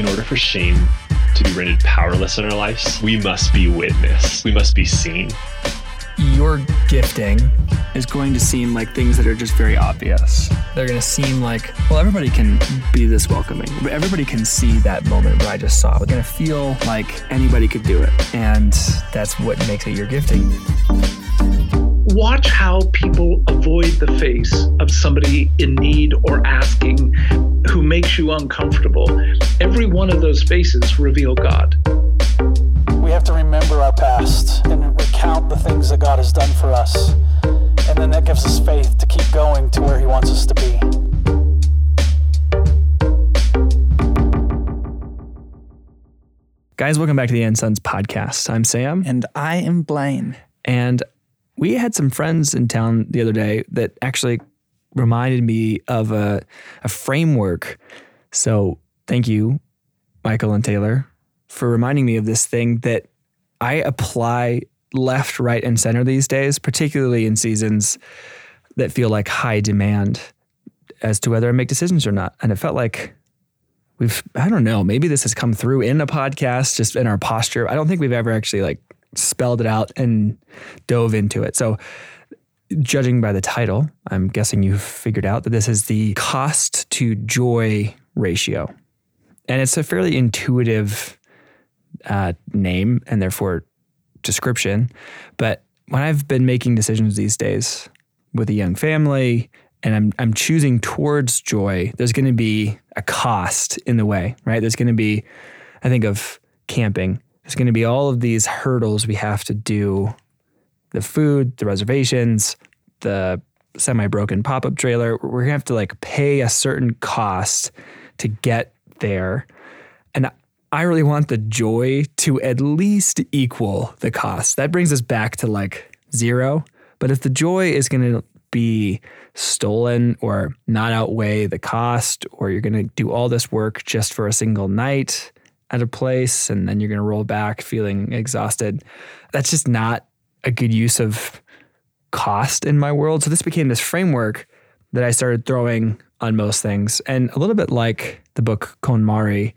in order for shame to be rendered powerless in our lives, we must be witnessed. We must be seen. Your gifting is going to seem like things that are just very obvious. They're going to seem like, well, everybody can be this welcoming. Everybody can see that moment where I just saw. We're going to feel like anybody could do it. And that's what makes it your gifting. Watch how people avoid the face of somebody in need or asking who makes you uncomfortable. Every one of those faces reveal God. We have to remember our past and recount the things that God has done for us. And then that gives us faith to keep going to where He wants us to be. Guys, welcome back to the And Sons podcast. I'm Sam. And I am Blaine. And we had some friends in town the other day that actually reminded me of a, a framework. So thank you, Michael and Taylor, for reminding me of this thing that I apply left, right, and center these days, particularly in seasons that feel like high demand as to whether I make decisions or not. And it felt like we've, I don't know, maybe this has come through in a podcast, just in our posture. I don't think we've ever actually like spelled it out and dove into it. So, judging by the title, I'm guessing you've figured out that this is the cost to joy ratio. And it's a fairly intuitive uh, name and therefore description. But when I've been making decisions these days with a young family and I'm, I'm choosing towards joy, there's going to be a cost in the way, right? There's going to be, I think of camping there's going to be all of these hurdles we have to do the food, the reservations, the semi broken pop up trailer. We're going to have to like pay a certain cost to get there. And I really want the joy to at least equal the cost. That brings us back to like zero. But if the joy is going to be stolen or not outweigh the cost, or you're going to do all this work just for a single night, at a place and then you're going to roll back feeling exhausted. That's just not a good use of cost in my world. So this became this framework that I started throwing on most things. And a little bit like the book KonMari,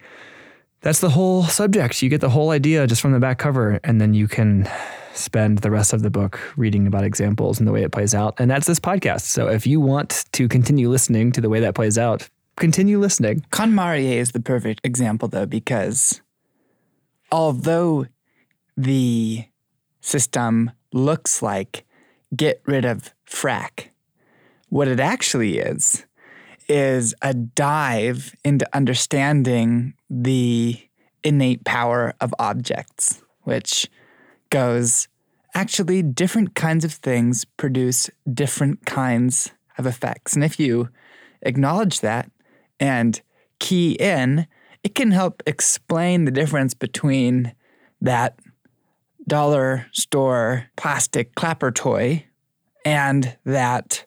that's the whole subject. You get the whole idea just from the back cover, and then you can spend the rest of the book reading about examples and the way it plays out. And that's this podcast. So if you want to continue listening to the way that plays out, continue listening. KonMari is the perfect example, though, because although the system looks like get rid of frack, what it actually is, is a dive into understanding the innate power of objects, which goes actually different kinds of things produce different kinds of effects. And if you acknowledge that, and key in, it can help explain the difference between that dollar store plastic clapper toy and that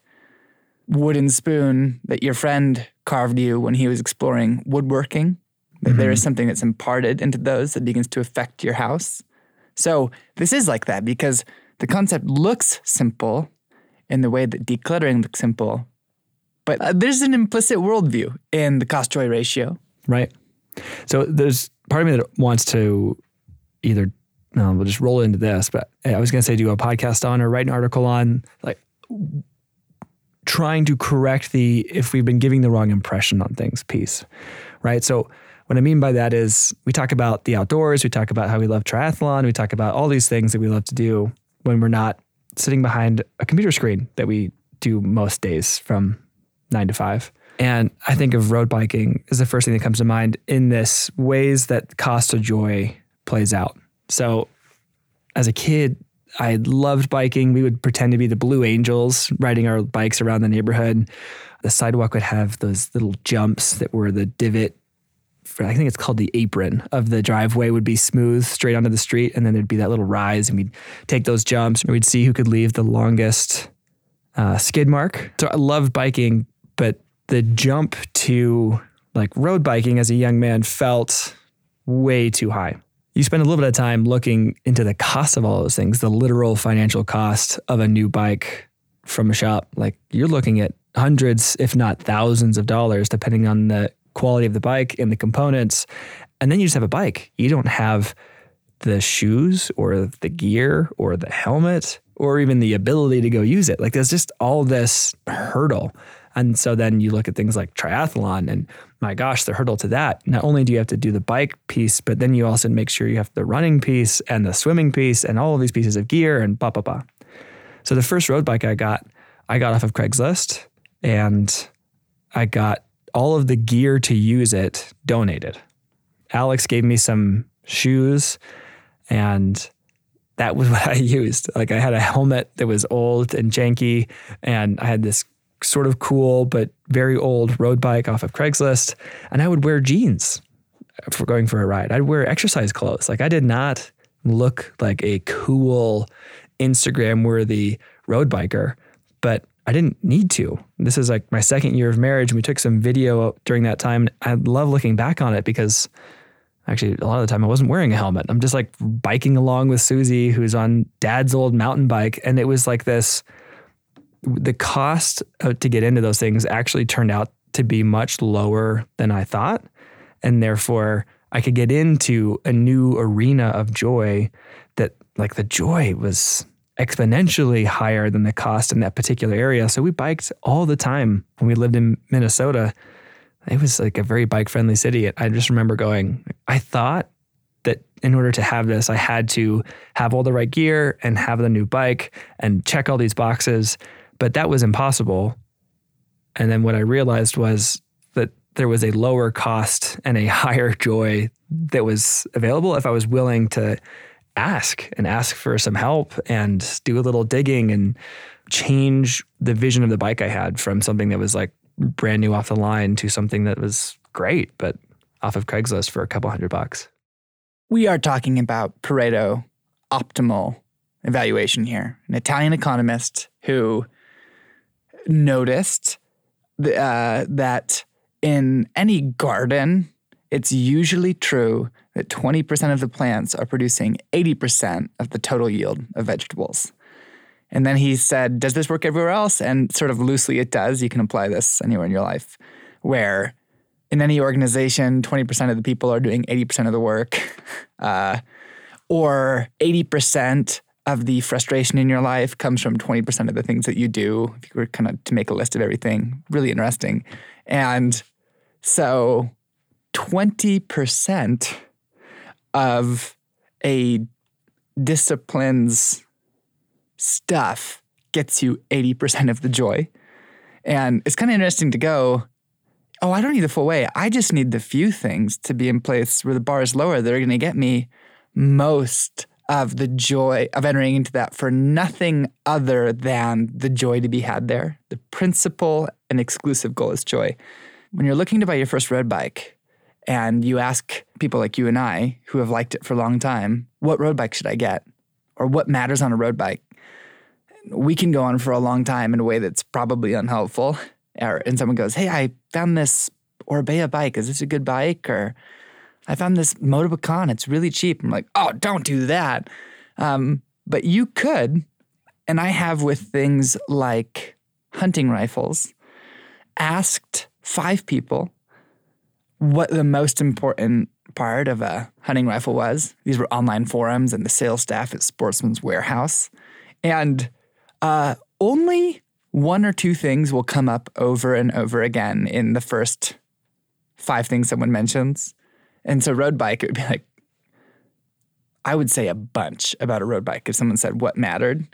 wooden spoon that your friend carved you when he was exploring woodworking. Mm-hmm. There is something that's imparted into those that begins to affect your house. So, this is like that because the concept looks simple in the way that decluttering looks simple, but uh, there's an implicit worldview in the cost joy ratio. Right. So there's part of me that wants to either, no, we'll just roll into this, but I was going to say do a podcast on or write an article on, like trying to correct the if we've been giving the wrong impression on things piece. Right. So what I mean by that is we talk about the outdoors, we talk about how we love triathlon, we talk about all these things that we love to do when we're not sitting behind a computer screen that we do most days from nine to five. And I think of road biking as the first thing that comes to mind in this ways that cost of joy plays out. So as a kid, I loved biking. We would pretend to be the Blue Angels riding our bikes around the neighborhood. The sidewalk would have those little jumps that were the divot for, I think it's called the apron of the driveway would be smooth straight onto the street. And then there'd be that little rise and we'd take those jumps and we'd see who could leave the longest uh, skid mark. So I loved biking but the jump to like road biking as a young man felt way too high. You spend a little bit of time looking into the cost of all those things, the literal financial cost of a new bike from a shop. Like you're looking at hundreds, if not thousands of dollars, depending on the quality of the bike and the components. And then you just have a bike. You don't have the shoes or the gear or the helmet or even the ability to go use it. Like there's just all this hurdle. And so then you look at things like triathlon and my gosh, the hurdle to that. Not only do you have to do the bike piece, but then you also make sure you have the running piece and the swimming piece and all of these pieces of gear and blah, blah, blah. So the first road bike I got, I got off of Craigslist and I got all of the gear to use it donated. Alex gave me some shoes and that was what I used. Like I had a helmet that was old and janky, and I had this sort of cool but very old road bike off of Craigslist, and I would wear jeans for going for a ride. I'd wear exercise clothes. Like I did not look like a cool Instagram worthy road biker, but I didn't need to. This is like my second year of marriage, and we took some video during that time. I love looking back on it because actually a lot of the time I wasn't wearing a helmet. I'm just like biking along with Susie, who's on dad's old mountain bike. And it was like this the cost to get into those things actually turned out to be much lower than I thought. And therefore, I could get into a new arena of joy that, like, the joy was exponentially higher than the cost in that particular area. So we biked all the time when we lived in Minnesota it was like a very bike friendly city. I just remember going, I thought that in order to have this, I had to have all the right gear and have the new bike and check all these boxes, but that was impossible. And then what I realized was that there was a lower cost and a higher joy that was available if I was willing to ask and ask for some help and do a little digging and change the vision of the bike I had from something that was like brand new off the line to something that was great, but off of Craigslist for a couple hundred bucks. We are talking about Pareto optimal evaluation here. An Italian economist who noticed uh, that in any garden, it's usually true that 20% of the plants are producing 80% of the total yield of vegetables. And then he said, Does this work everywhere else? And sort of loosely, it does. You can apply this anywhere in your life, where in any organization, 20% of the people are doing 80% of the work, uh, or 80% of the frustration in your life comes from 20% of the things that you do. If you were kind of to make a list of everything, really interesting. And so 20% of a discipline's stuff gets you 80% of the joy. And it's kind of interesting to go, oh, I don't need the full way. I just need the few things to be in place where the bar is lower that are going to get me most of the joy of entering into that for nothing other than the joy to be had there. The principal and exclusive goal is joy. When you're looking to buy your first road bike and you ask people like you and I who have liked it for a long time, what road bike should I get? Or what matters on a road bike? we can go on for a long time in a way that's probably unhelpful. Or, and someone goes, Hey, I found this Orbea bike. Is this a good bike? Or I found this Motobecane. It's really cheap. I'm like, Oh, don't do that. Um, but you could. And I have with things like hunting rifles asked five people what the most important part of a hunting rifle was. These were online forums and the sales staff at Sportsman's Warehouse. And uh, only one or two things will come up over and over again in the first five things someone mentions. And so, road bike, it would be like, I would say a bunch about a road bike if someone said what mattered.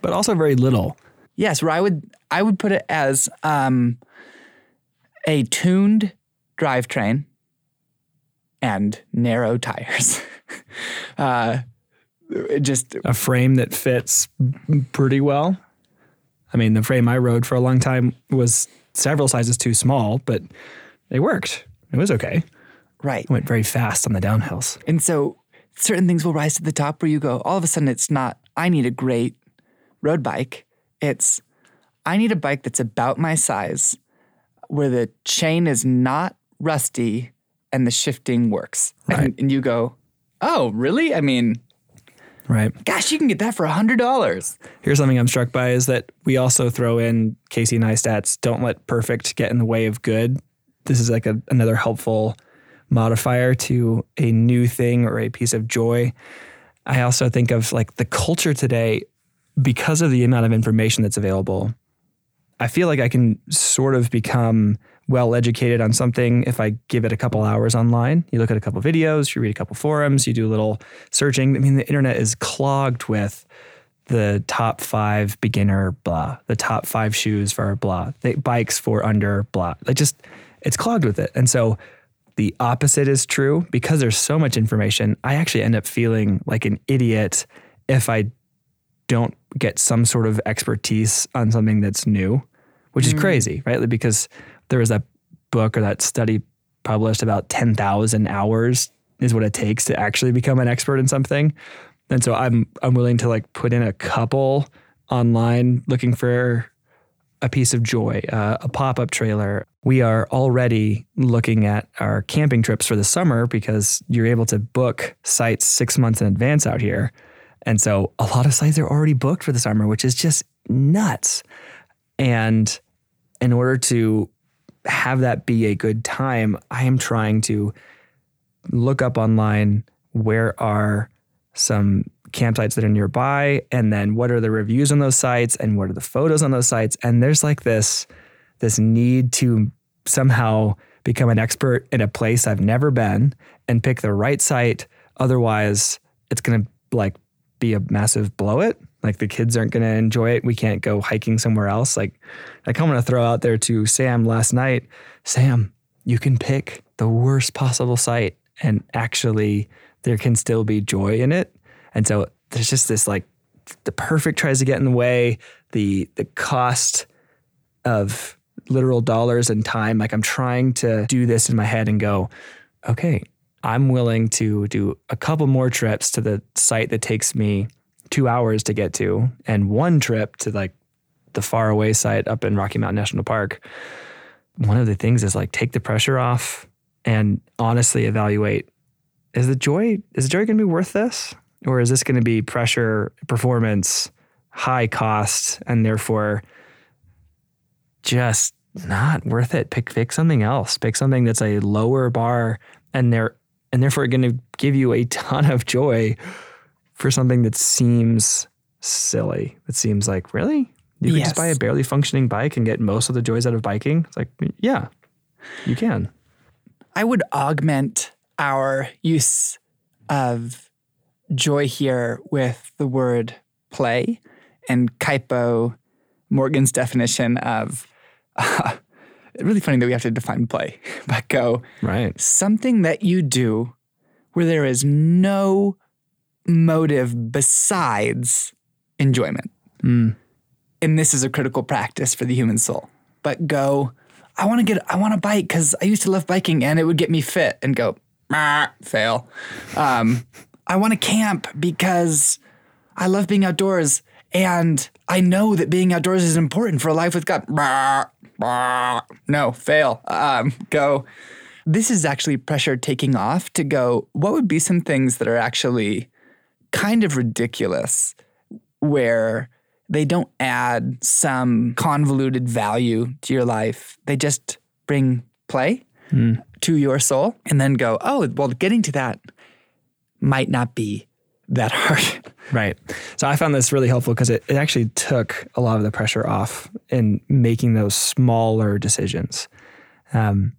But also very little. Yes, where I would I would put it as um, a tuned drivetrain and narrow tires. uh, just a frame that fits pretty well. I mean, the frame I rode for a long time was several sizes too small, but it worked. It was okay. Right. Went very fast on the downhills. And so certain things will rise to the top where you go, all of a sudden, it's not, I need a great road bike. It's, I need a bike that's about my size, where the chain is not rusty and the shifting works. Right. And, and you go, oh, really? I mean, Right. Gosh, you can get that for $100. Here's something I'm struck by is that we also throw in Casey Neistat's don't let perfect get in the way of good this is like a, another helpful modifier to a new thing or a piece of joy. I also think of like the culture today because of the amount of information that's available. I feel like I can sort of become well educated on something if I give it a couple hours online. You look at a couple videos, you read a couple forums, you do a little searching. I mean, the internet is clogged with the top five beginner blah, the top five shoes for blah, the bikes for under blah. Like just it's clogged with it. And so the opposite is true because there's so much information. I actually end up feeling like an idiot if I don't get some sort of expertise on something that's new, which is mm. crazy, right? Because there was that book or that study published about 10,000 hours is what it takes to actually become an expert in something. And so I'm I'm willing to like put in a couple online looking for a piece of joy, uh, a pop-up trailer. We are already looking at our camping trips for the summer because you're able to book sites 6 months in advance out here. And so a lot of sites are already booked for the summer, which is just nuts. And in order to have that be a good time, I am trying to look up online where are some campsites that are nearby and then what are the reviews on those sites and what are the photos on those sites? And there's like this this need to somehow become an expert in a place I've never been and pick the right site. Otherwise it's going to like be a massive blow it. Like the kids aren't going to enjoy it. We can't go hiking somewhere else. Like like I'm going to throw out there to Sam last night Sam you can pick the worst possible site and actually there can still be joy in it and so there's just this like the perfect tries to get in the way, the the cost of literal dollars and time. Like I'm trying to do this in my head and go, okay, I'm willing to do a couple more trips to the site that takes me two hours to get to, and one trip to like the far away site up in Rocky Mountain National Park. One of the things is like take the pressure off and honestly evaluate is the joy is the joy going to be worth this or is this going to be pressure performance high cost and therefore just not worth it? Pick pick something else. Pick something that's a lower bar and they're and therefore going to give you a ton of joy for something that seems silly it seems like really? You can just buy a barely functioning bike and get most of the joys out of biking? It's like yeah you can. I would augment our use of joy here with the word play and Kaipo Morgan's definition of really funny that we have to define play, but go right something that you do where there is no motive besides enjoyment. Mm. And this is a critical practice for the human soul. But go, I want to get, I want to bike because I used to love biking and it would get me fit and go, fail. Um, I want to camp because I love being outdoors and I know that being outdoors is important for a life with God. No, fail. Um, go. This is actually pressure taking off to go, what would be some things that are actually kind of ridiculous where they don't add some convoluted value to your life. They just bring play to your soul and then go, oh, well, getting to that might not be that hard. Right. So I found this really helpful because it, it actually took a lot of the pressure off in making those smaller decisions. Um,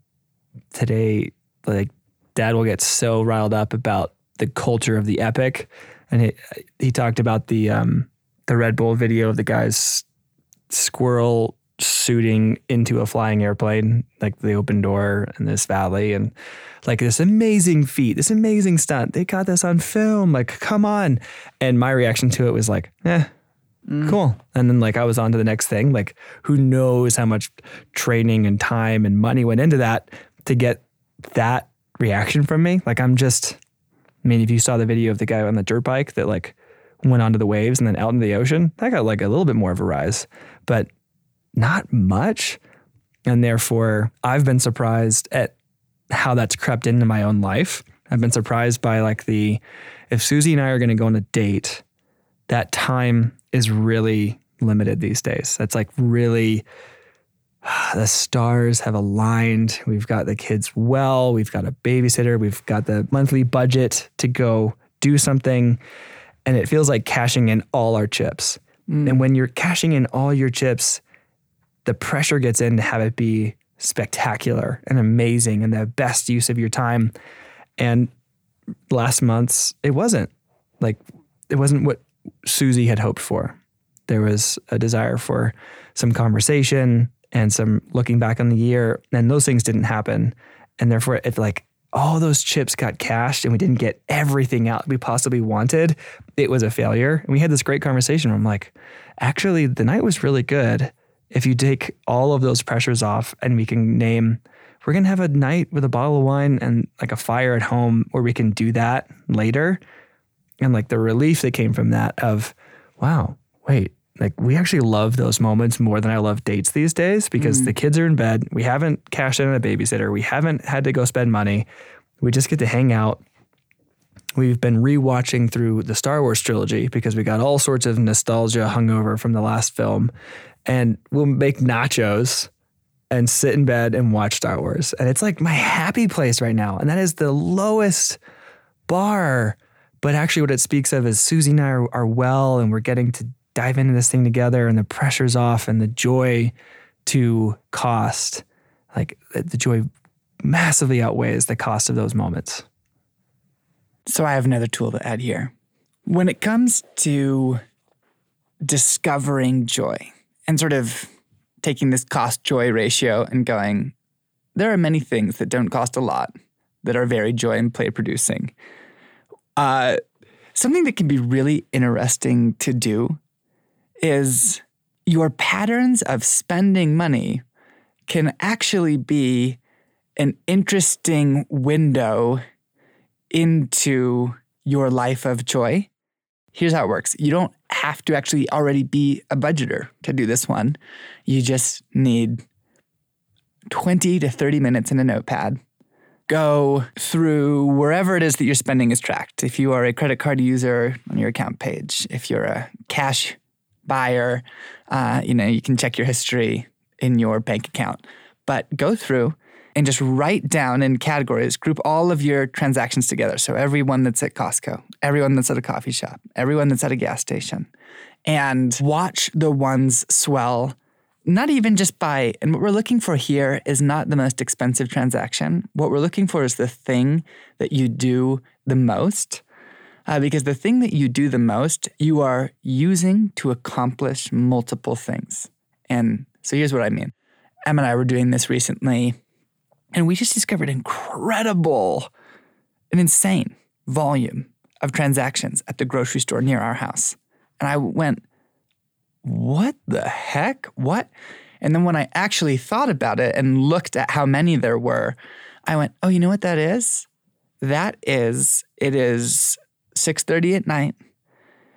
today, like dad will get so riled up about the culture of the epic. And he, he talked about the, um, the Red Bull video of the guys squirrel shooting into a flying airplane, like the open door in this valley, and like this amazing feat, this amazing stunt. They got this on film. Like, come on. And my reaction to it was like, eh, cool. And then like I was on to the next thing. Like, who knows how much training and time and money went into that to get that reaction from me? Like, I'm just, I mean, if you saw the video of the guy on the dirt bike that like went onto the waves and then out into the ocean, that got like a little bit more of a rise, but not much. And therefore, I've been surprised at how that's crept into my own life. I've been surprised by like the, if Susie and I are going to go on a date, that time is really limited these days. That's like really, the stars have aligned. We've got the kids well. We've got a babysitter. We've got the monthly budget to go do something. And it feels like cashing in all our chips. And mm. when you're cashing in all your chips, the pressure gets in to have it be spectacular and amazing and the best use of your time. And last month's, it wasn't like, it wasn't what Susie had hoped for. There was a desire for some conversation and some looking back on the year, and those things didn't happen. And therefore, it like all those chips got cashed and we didn't get everything out we possibly wanted, it was a failure. And we had this great conversation where I'm like, actually, the night was really good. If you take all of those pressures off and we can name, we're going to have a night with a bottle of wine and like a fire at home where we can do that later. And like the relief that came from that of, wow, wait, like we actually love those moments more than I love dates these days because the mm. kids are in bed. We haven't cashed in on a babysitter. We haven't had to go spend money. We just get to hang out. We've been rewatching through the Star Wars trilogy because we got all sorts of nostalgia hungover from the last film. And we'll make nachos and sit in bed and watch Star Wars. And it's like my happy place right now. And that is the lowest bar. But actually, what it speaks of is Susie and I are, are well, and we're getting to dive into this thing together, and the pressure's off, and the joy to cost, like the joy massively outweighs the cost of those moments. So I have another tool to add here. When it comes to discovering joy and sort of taking this cost joy ratio and going, there are many things that don't cost a lot that are very joy and play producing. Uh, something that can be really interesting to do is your patterns of spending money can actually be an interesting window into your life of joy. Here's how it works you don't have to actually already be a budgeter to do this one. You just need 20 to 30 minutes in a notepad. Go through wherever it is that your spending is tracked. If you are a credit card user on your account page, if you're a cash buyer, uh, you know, you can check your history in your bank account. But go through and just write down in categories, group all of your transactions together. So everyone that's at Costco, everyone that's at a coffee shop, everyone that's at a gas station, and watch the ones swell. Not even just by, and what we're looking for here is not the most expensive transaction. What we're looking for is the thing that you do the most. Uh, because the thing that you do the most, you are using to accomplish multiple things. And so here's what I mean. Em and I were doing this recently, and we just discovered incredible, an insane volume of transactions at the grocery store near our house. And I went, what the heck? What? And then when I actually thought about it and looked at how many there were, I went, "Oh, you know what that is? That is it is 6:30 at night.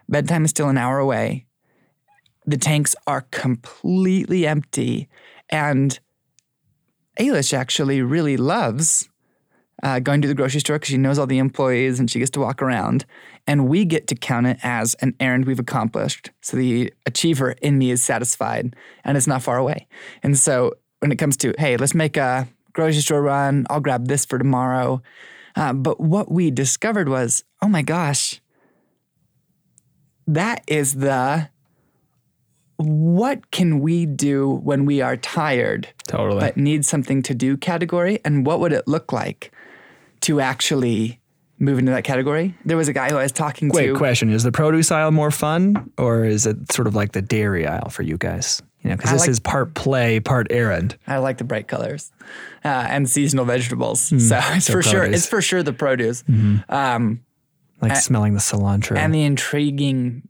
Bedtime is still an hour away. The tanks are completely empty and Ailish actually really loves uh, going to the grocery store because she knows all the employees and she gets to walk around. And we get to count it as an errand we've accomplished. So the achiever in me is satisfied and it's not far away. And so when it comes to, hey, let's make a grocery store run, I'll grab this for tomorrow. Uh, but what we discovered was, oh my gosh, that is the what can we do when we are tired Totally. but need something to do category and what would it look like to actually move into that category there was a guy who i was talking to. Wait, to question: Is the produce aisle more fun, or is it sort of like the dairy aisle for you guys? You know, because this like- is part play, part errand. i like the bright colors uh, and seasonal vegetables so it's so for sure it's for sure the produce um, Like smelling the cilantro. and the intriguing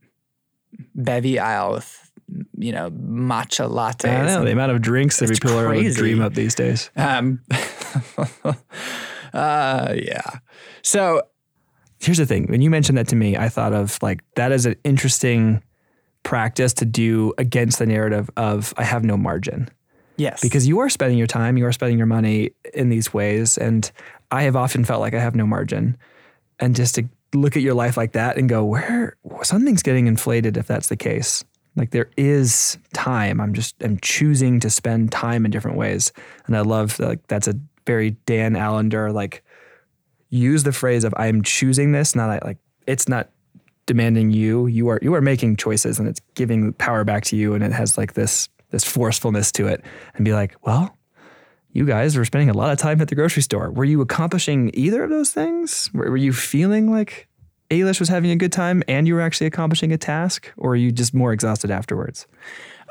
bevy aisle with you know matcha lattes I know the amount of drinks that people are able to dream up these days. Um, uh, yeah. So Here's the thing: when you mentioned that to me, I thought of like that is an interesting practice to do against the narrative of I have no margin. yes, because you are spending your time, you are spending your money in these ways. And I have often felt like I have no margin. And just to look at your life like that and go, where something's getting inflated if that's the case. Like there is time. I'm just I'm choosing to spend time in different ways. And I love like that's a very Dan Allender like use the phrase of I'm choosing this, not like it's not demanding you. You are you are making choices and it's giving power back to you and it has like this this forcefulness to it. And be like, well, you guys were spending a lot of time at the grocery store. Were you accomplishing either of those things? Were, were you feeling like Ailish was having a good time and you were actually accomplishing a task, or are you just more exhausted afterwards?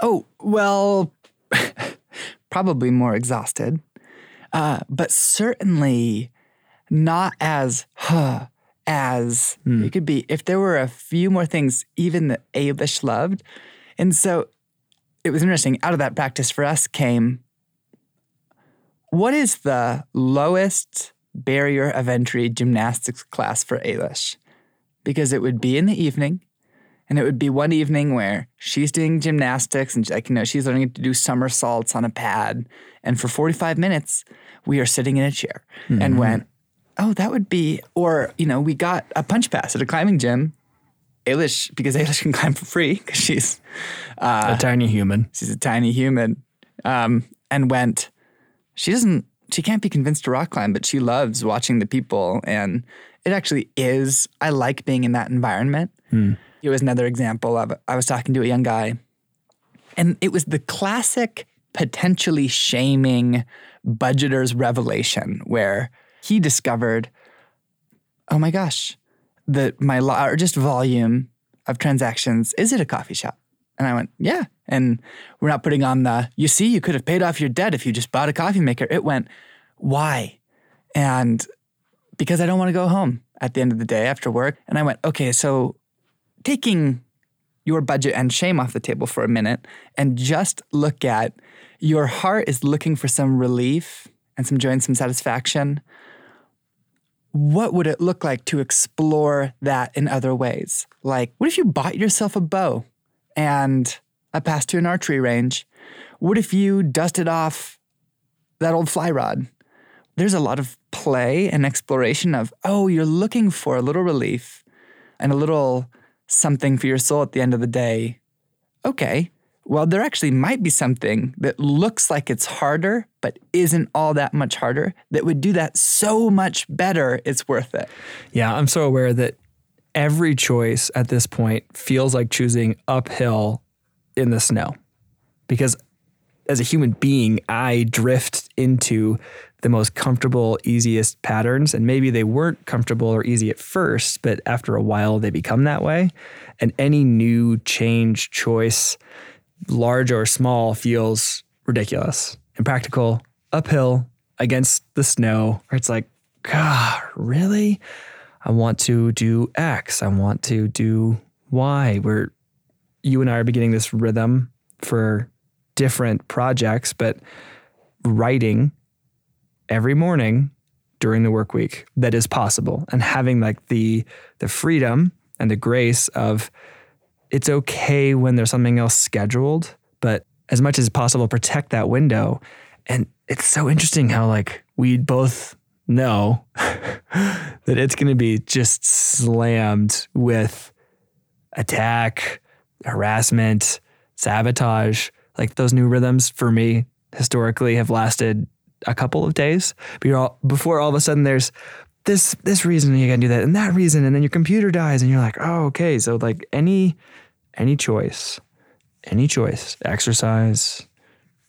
Oh, well, probably more exhausted, uh, but certainly not as huh, as it could be if there were a few more things even that Ailish loved. And so it was interesting. Out of that practice for us came what is the lowest barrier of entry gymnastics class for Ailish? Because it would be in the evening, and it would be one evening where she's doing gymnastics and like you know she's learning to do somersaults on a pad, and for 45 minutes we are sitting in a chair and went, oh that would be, or you know we got a punch pass at a climbing gym. Ailish because Ailish can climb for free because she's a tiny human. she's a tiny human, um, and went. She doesn't. She can't be convinced to rock climb, but she loves watching the people, and it actually is. I like being in that environment. Hmm. It was another example of. I was talking to a young guy, and it was the classic potentially shaming budgeter's revelation, where he discovered, oh my gosh, that my largest volume of transactions is at a coffee shop. And I went, yeah. And we're not putting on the, you see, you could have paid off your debt if you just bought a coffee maker. It went, why? And because I don't want to go home at the end of the day after work. And I went, okay, so taking your budget and shame off the table for a minute and just look at your heart is looking for some relief and some joy and some satisfaction. What would it look like to explore that in other ways? Like, what if you bought yourself a bow and a pass to an archery range? What if you dusted off that old fly rod? There's a lot of play and exploration of, oh, you're looking for a little relief and a little something for your soul at the end of the day. Okay, well, there actually might be something that looks like it's harder, but isn't all that much harder that would do that so much better, it's worth it. Yeah, I'm so aware that every choice at this point feels like choosing uphill in the snow. Because as a human being, I drift into the most comfortable, easiest patterns. And maybe they weren't comfortable or easy at first, but after a while, they become that way. And any new change, choice, large or small, feels ridiculous, impractical, uphill against the snow, where it's like, God, really? I want to do X. I want to do Y. Where you and I are beginning this rhythm for different projects, but writing every morning during the work week that is possible and having like the the freedom and the grace of it's okay when there's something else scheduled, but as much as possible protect that window. And it's so interesting how like we both know that it's going to be just slammed with attack, harassment, sabotage. Like those new rhythms for me historically have lasted a couple of days before all of a sudden there's this this reason you gotta do that and that reason and then your computer dies and you're like oh okay. So like any any choice any choice exercise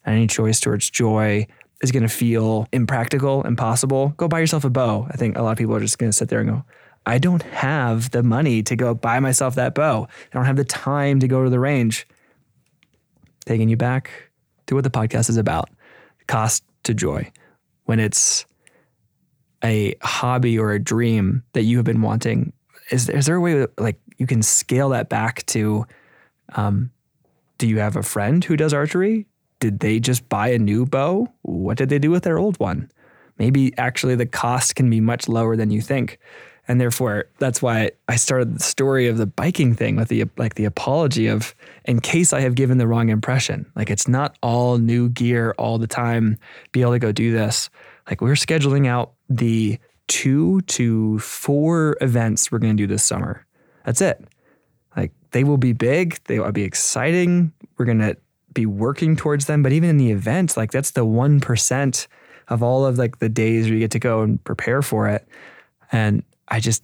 any choice towards joy is going to feel impractical impossible. Go buy yourself a bow. I think a lot of people are just going to sit there and go i don't have the money to go buy myself that bow. I don't have the time to go to the range. Taking you back to what the podcast is about. Cost to joy when it's a hobby or a dream that you have been wanting is, is there a way that like you can scale that back to um, do you have a friend who does archery? Did they just buy a new bow? What did they do with their old one? Maybe actually the cost can be much lower than you think and therefore that's why I started the story of the biking thing with the like the apology of in case I have given the wrong impression like it's not all new gear all the time be able to go do this like we're scheduling out the two to four events we're going to do this summer that's it like they will be big, they will be exciting. We're going to be working towards them. But even in the event, like that's the 1% of all of like the days where you get to go and prepare for it. And I just,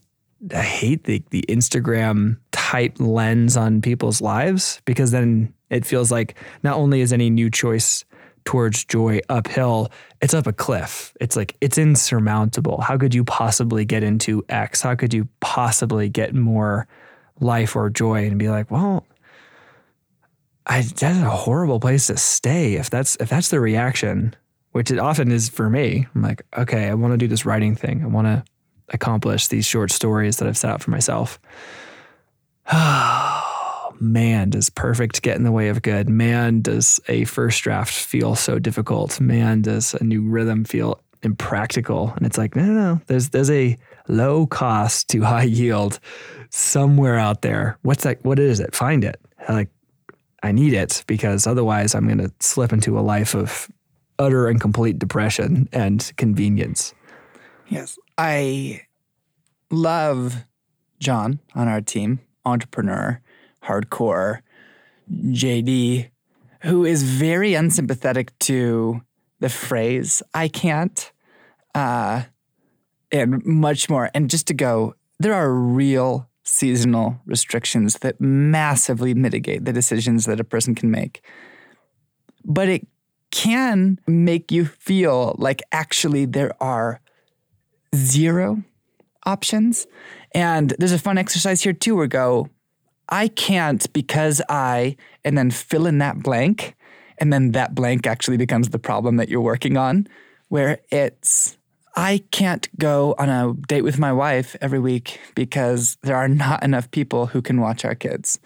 I hate the, the Instagram type lens on people's lives because then it feels like not only is any new choice towards joy uphill, it's up a cliff. It's like it's insurmountable. How could you possibly get into X? How could you possibly get more life or joy and be like, well, I, that's a horrible place to stay if that's if that's the reaction, which it often is for me. I'm like, okay, I want to do this writing thing. I want to accomplish these short stories that I've set out for myself. Oh man, does perfect get in the way of good? Man, does a first draft feel so difficult? Man, does a new rhythm feel impractical? And it's like, no, no, no. There's there's a low cost to high yield somewhere out there. What's that? What is it? Find it. Like I need it because otherwise I'm going to slip into a life of utter and complete depression and convenience. Yes. I love John on our team, entrepreneur, hardcore, JD, who is very unsympathetic to the phrase I can't, uh, and much more. And just to go, there are real seasonal restrictions that massively mitigate the decisions that a person can make. But it can make you feel like actually there are zero options. And there's a fun exercise here too where go, I can't because I, and then fill in that blank. And then that blank actually becomes the problem that you're working on, where it's, I can't go on a date with my wife every week because there are not enough people who can watch our kids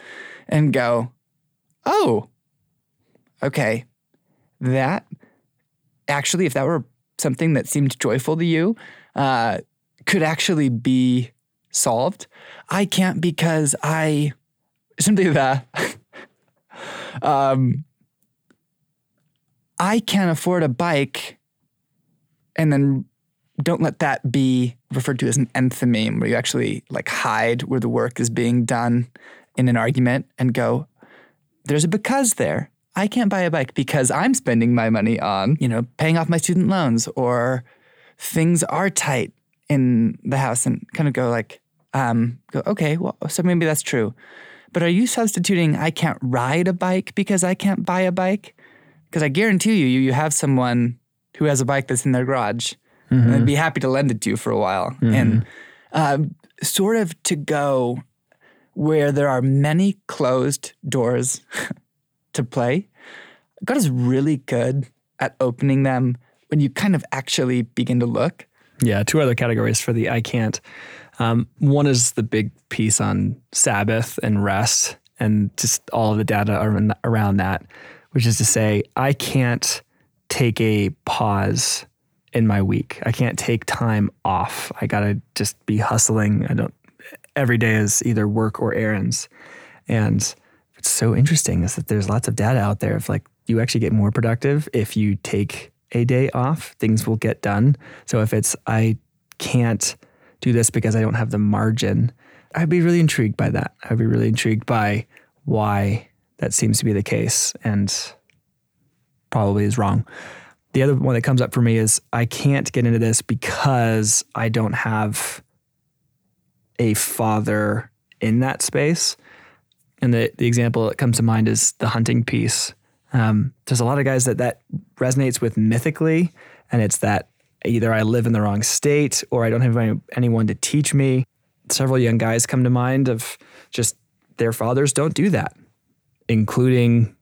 and go, oh, okay. That actually, if that were something that seemed joyful to you, uh, could actually be solved. I can't because I simply the um, I can't afford a bike and then don't let that be referred to as an enthymeme where you actually like hide where the work is being done in an argument and go there's a because there i can't buy a bike because i'm spending my money on you know paying off my student loans or things are tight in the house and kind of go like um, go okay well so maybe that's true but are you substituting i can't ride a bike because i can't buy a bike because i guarantee you you have someone who has a bike that's in their garage mm-hmm. and I'd be happy to lend it to you for a while. Mm-hmm. And uh, sort of to go where there are many closed doors to play. God is really good at opening them when you kind of actually begin to look. Yeah, two other categories for the I can't. Um, one is the big piece on Sabbath and rest and just all of the data around that, which is to say, I can't take a pause in my week. I can't take time off. I got to just be hustling. I don't, every day is either work or errands. And it's so interesting is that there's lots of data out there of like, you actually get more productive if you take a day off, things will get done. So if it's, I can't do this because I don't have the margin, I'd be really intrigued by that. I'd be really intrigued by why that seems to be the case and probably is wrong the other one that comes up for me is I can't get into this because I don't have a father in that space. And the, the example that comes to mind is the hunting piece. Um, there's a lot of guys that that resonates with mythically, and it's that either I live in the wrong state or I don't have any, anyone to teach me. Several young guys come to mind of just their fathers don't do that, including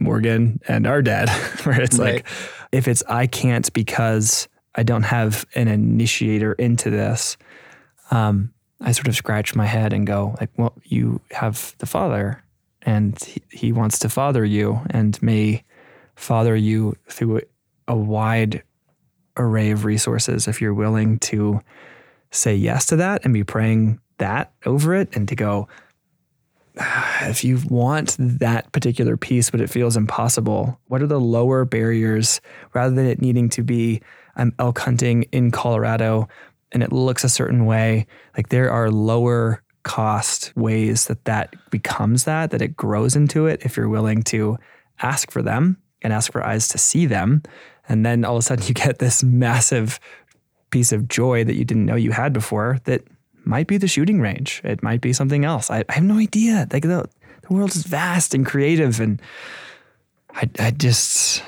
Morgan and our dad, where it's right. like, if it's I can't because I don't have an initiator into this, um, I sort of scratch my head and go like, well, you have the Father, and he, he wants to father you, and may father you through a wide array of resources if you're willing to say yes to that and be praying that over it and to go ah, if you want that particular piece, but it feels impossible, what are the lower barriers rather than it needing to be I'm elk hunting in Colorado and it looks a certain way? Like there are lower cost ways that that becomes that, that it grows into it if you're willing to ask for them and ask for eyes to see them. And then all of a sudden you get this massive piece of joy that you didn't know you had before that might be the shooting range. It might be something else. I, I have no idea. Like the, the world is vast and creative. And I, I just,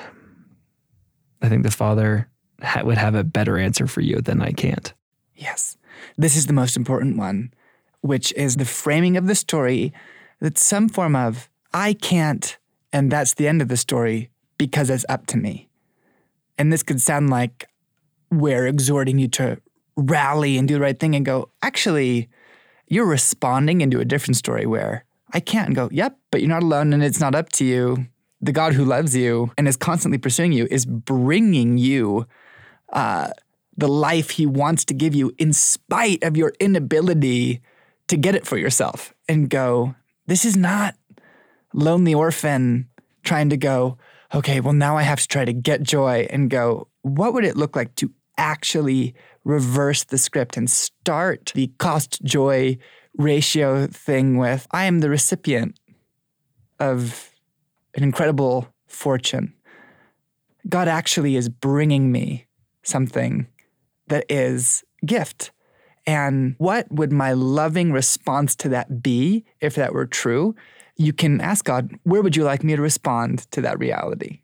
I think the Father ha- would have a better answer for you than I can't. Yes. This is the most important one, which is the framing of the story that's some form of, I can't, and that's the end of the story because it's up to me. And this could sound like we're exhorting you to rally and do the right thing and go, actually, you're responding into a different story where I can't and go, yep, but you're not alone and it's not up to you. The God who loves you and is constantly pursuing you is bringing you uh, the life he wants to give you in spite of your inability to get it for yourself and go, this is not lonely orphan trying to go, okay, well, now I have to try to get joy and go, what would it look like to actually reverse the script and start the cost joy ratio thing with I am the recipient of an incredible fortune. God actually is bringing me something that is gift. And what would my loving response to that be if that were true? You can ask God, where would you like me to respond to that reality?